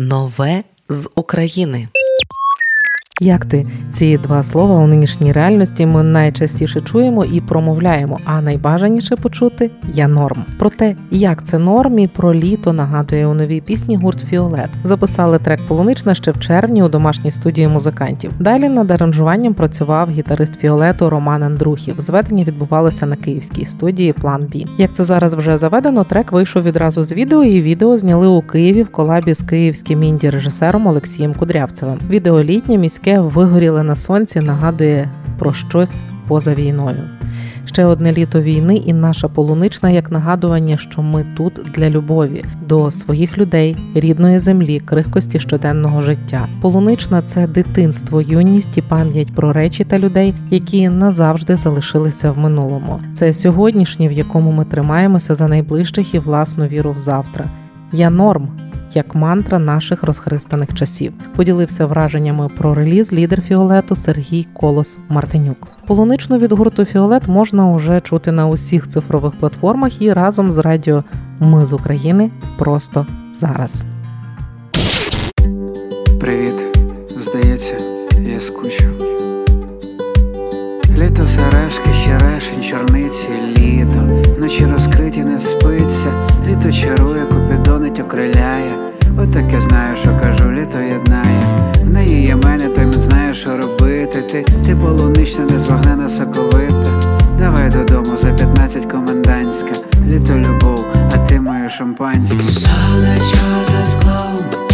Нове з України. Як ти ці два слова у нинішній реальності ми найчастіше чуємо і промовляємо, а найбажаніше почути я норм. Про те, як це норм і про літо нагадує у новій пісні гурт Фіолет. Записали трек Полунична ще в червні у домашній студії музикантів. Далі над аранжуванням працював гітарист Фіолету Роман Андрухів. Зведення відбувалося на київській студії План Бі. Як це зараз вже заведено, трек вийшов відразу з відео, і відео зняли у Києві в колабі з київським інді режисером Олексієм Кудрявцевим. Відео літнє міське яке вигоріле на сонці, нагадує про щось поза війною. Ще одне літо війни, і наша полунична як нагадування, що ми тут для любові, до своїх людей, рідної землі, крихкості щоденного життя. Полунична це дитинство, юність і пам'ять про речі та людей, які назавжди залишилися в минулому. Це сьогоднішнє, в якому ми тримаємося за найближчих і власну віру в завтра. Я норм як мантра наших розхристаних часів. Поділився враженнями про реліз лідер Фіолету Сергій Колос Мартинюк. Полуничну від гурту Фіолет можна уже чути на усіх цифрових платформах і разом з радіо Ми з України просто зараз. Привіт, здається, я скучив. Літо сережки, щерешень, чорниці, літо, ночі розкриті не спиться, літо чарує, купідонить, окриляє. Отаке знаю, що кажу, літо єднає. В неї є мене, той не знає, що робити. Ти ти полунична, незвогнена соковита. Давай додому за 15 комендантська, літо любов, а ти моє шампанське. Сонечко за склом,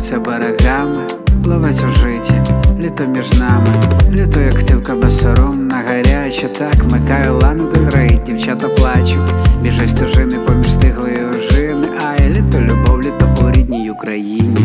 Плавиться берегами, плавець у житті, літо між нами, літо, як ктивка безсоромна, гаряче так вмикаю ланди грей, дівчата плачуть, біжи стежини поміж стиглої ожини, а літо любов, літо по рідній Україні.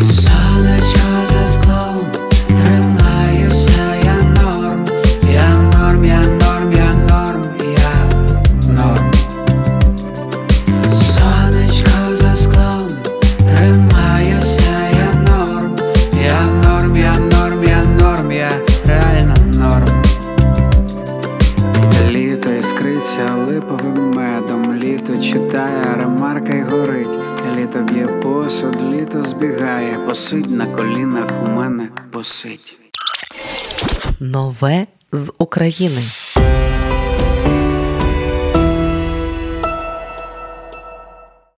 Липовим медом, літо читає, ремарка й горить, літо б'є посуд, літо збігає, посидь на колінах у мене посидь. Нове з України.